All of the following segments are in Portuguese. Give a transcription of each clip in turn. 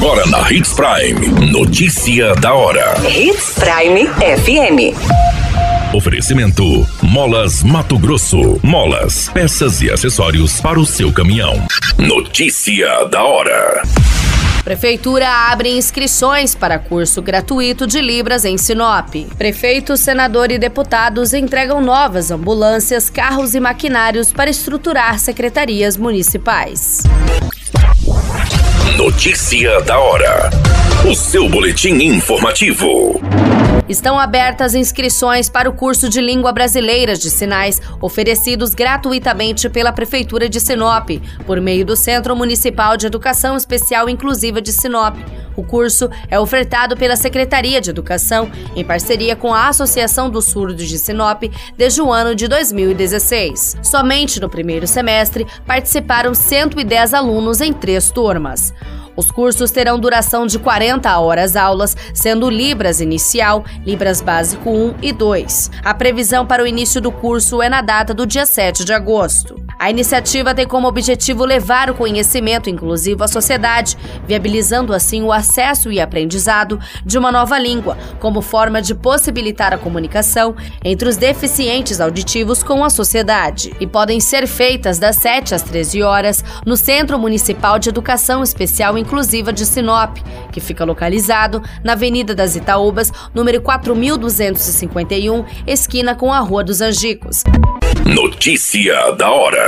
Agora na Hits Prime. Notícia da hora. Hits Prime FM. Oferecimento: Molas Mato Grosso. Molas, peças e acessórios para o seu caminhão. Notícia da hora. Prefeitura abre inscrições para curso gratuito de Libras em Sinop. Prefeito, senador e deputados entregam novas ambulâncias, carros e maquinários para estruturar secretarias municipais. Notícia da hora. O seu boletim informativo. Estão abertas inscrições para o curso de Língua Brasileira de Sinais, oferecidos gratuitamente pela Prefeitura de Sinop, por meio do Centro Municipal de Educação Especial Inclusiva de Sinop. O curso é ofertado pela Secretaria de Educação, em parceria com a Associação dos Surdos de Sinop, desde o ano de 2016. Somente no primeiro semestre participaram 110 alunos em três turmas. Os cursos terão duração de 40 horas aulas, sendo Libras inicial, Libras básico 1 e 2. A previsão para o início do curso é na data do dia 7 de agosto. A iniciativa tem como objetivo levar o conhecimento inclusivo à sociedade, viabilizando assim o acesso e aprendizado de uma nova língua, como forma de possibilitar a comunicação entre os deficientes auditivos com a sociedade. E podem ser feitas das 7 às 13 horas no Centro Municipal de Educação Especial Inclusiva de Sinop, que fica localizado na Avenida das Itaúbas, número 4251, esquina com a Rua dos Angicos. Notícia da hora.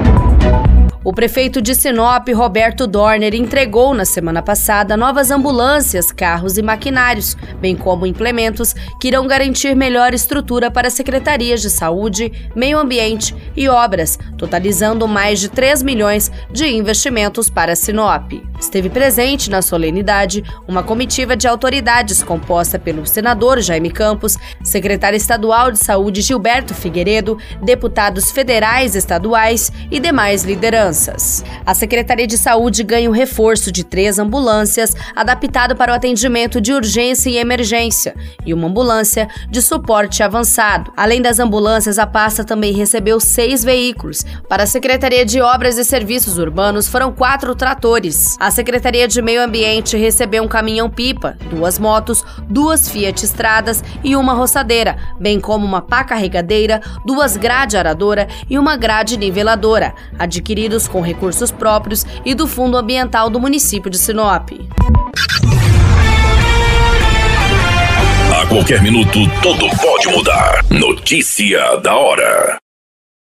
O prefeito de Sinop, Roberto Dorner, entregou na semana passada novas ambulâncias, carros e maquinários, bem como implementos que irão garantir melhor estrutura para secretarias de saúde, meio ambiente e obras, totalizando mais de 3 milhões de investimentos para Sinop. Esteve presente na solenidade uma comitiva de autoridades composta pelo senador Jaime Campos, secretário estadual de saúde Gilberto Figueiredo, deputados federais, estaduais e demais lideranças. A Secretaria de Saúde ganha um reforço de três ambulâncias adaptado para o atendimento de urgência e emergência e uma ambulância de suporte avançado. Além das ambulâncias, a pasta também recebeu seis veículos. Para a Secretaria de Obras e Serviços Urbanos foram quatro tratores. A Secretaria de Meio Ambiente recebeu um caminhão-pipa, duas motos, duas Fiat Estradas e uma roçadeira, bem como uma pá carregadeira, duas grade aradora e uma grade niveladora, adquiridos com recursos próprios e do Fundo Ambiental do município de Sinop. A qualquer minuto, tudo pode mudar. Notícia da hora.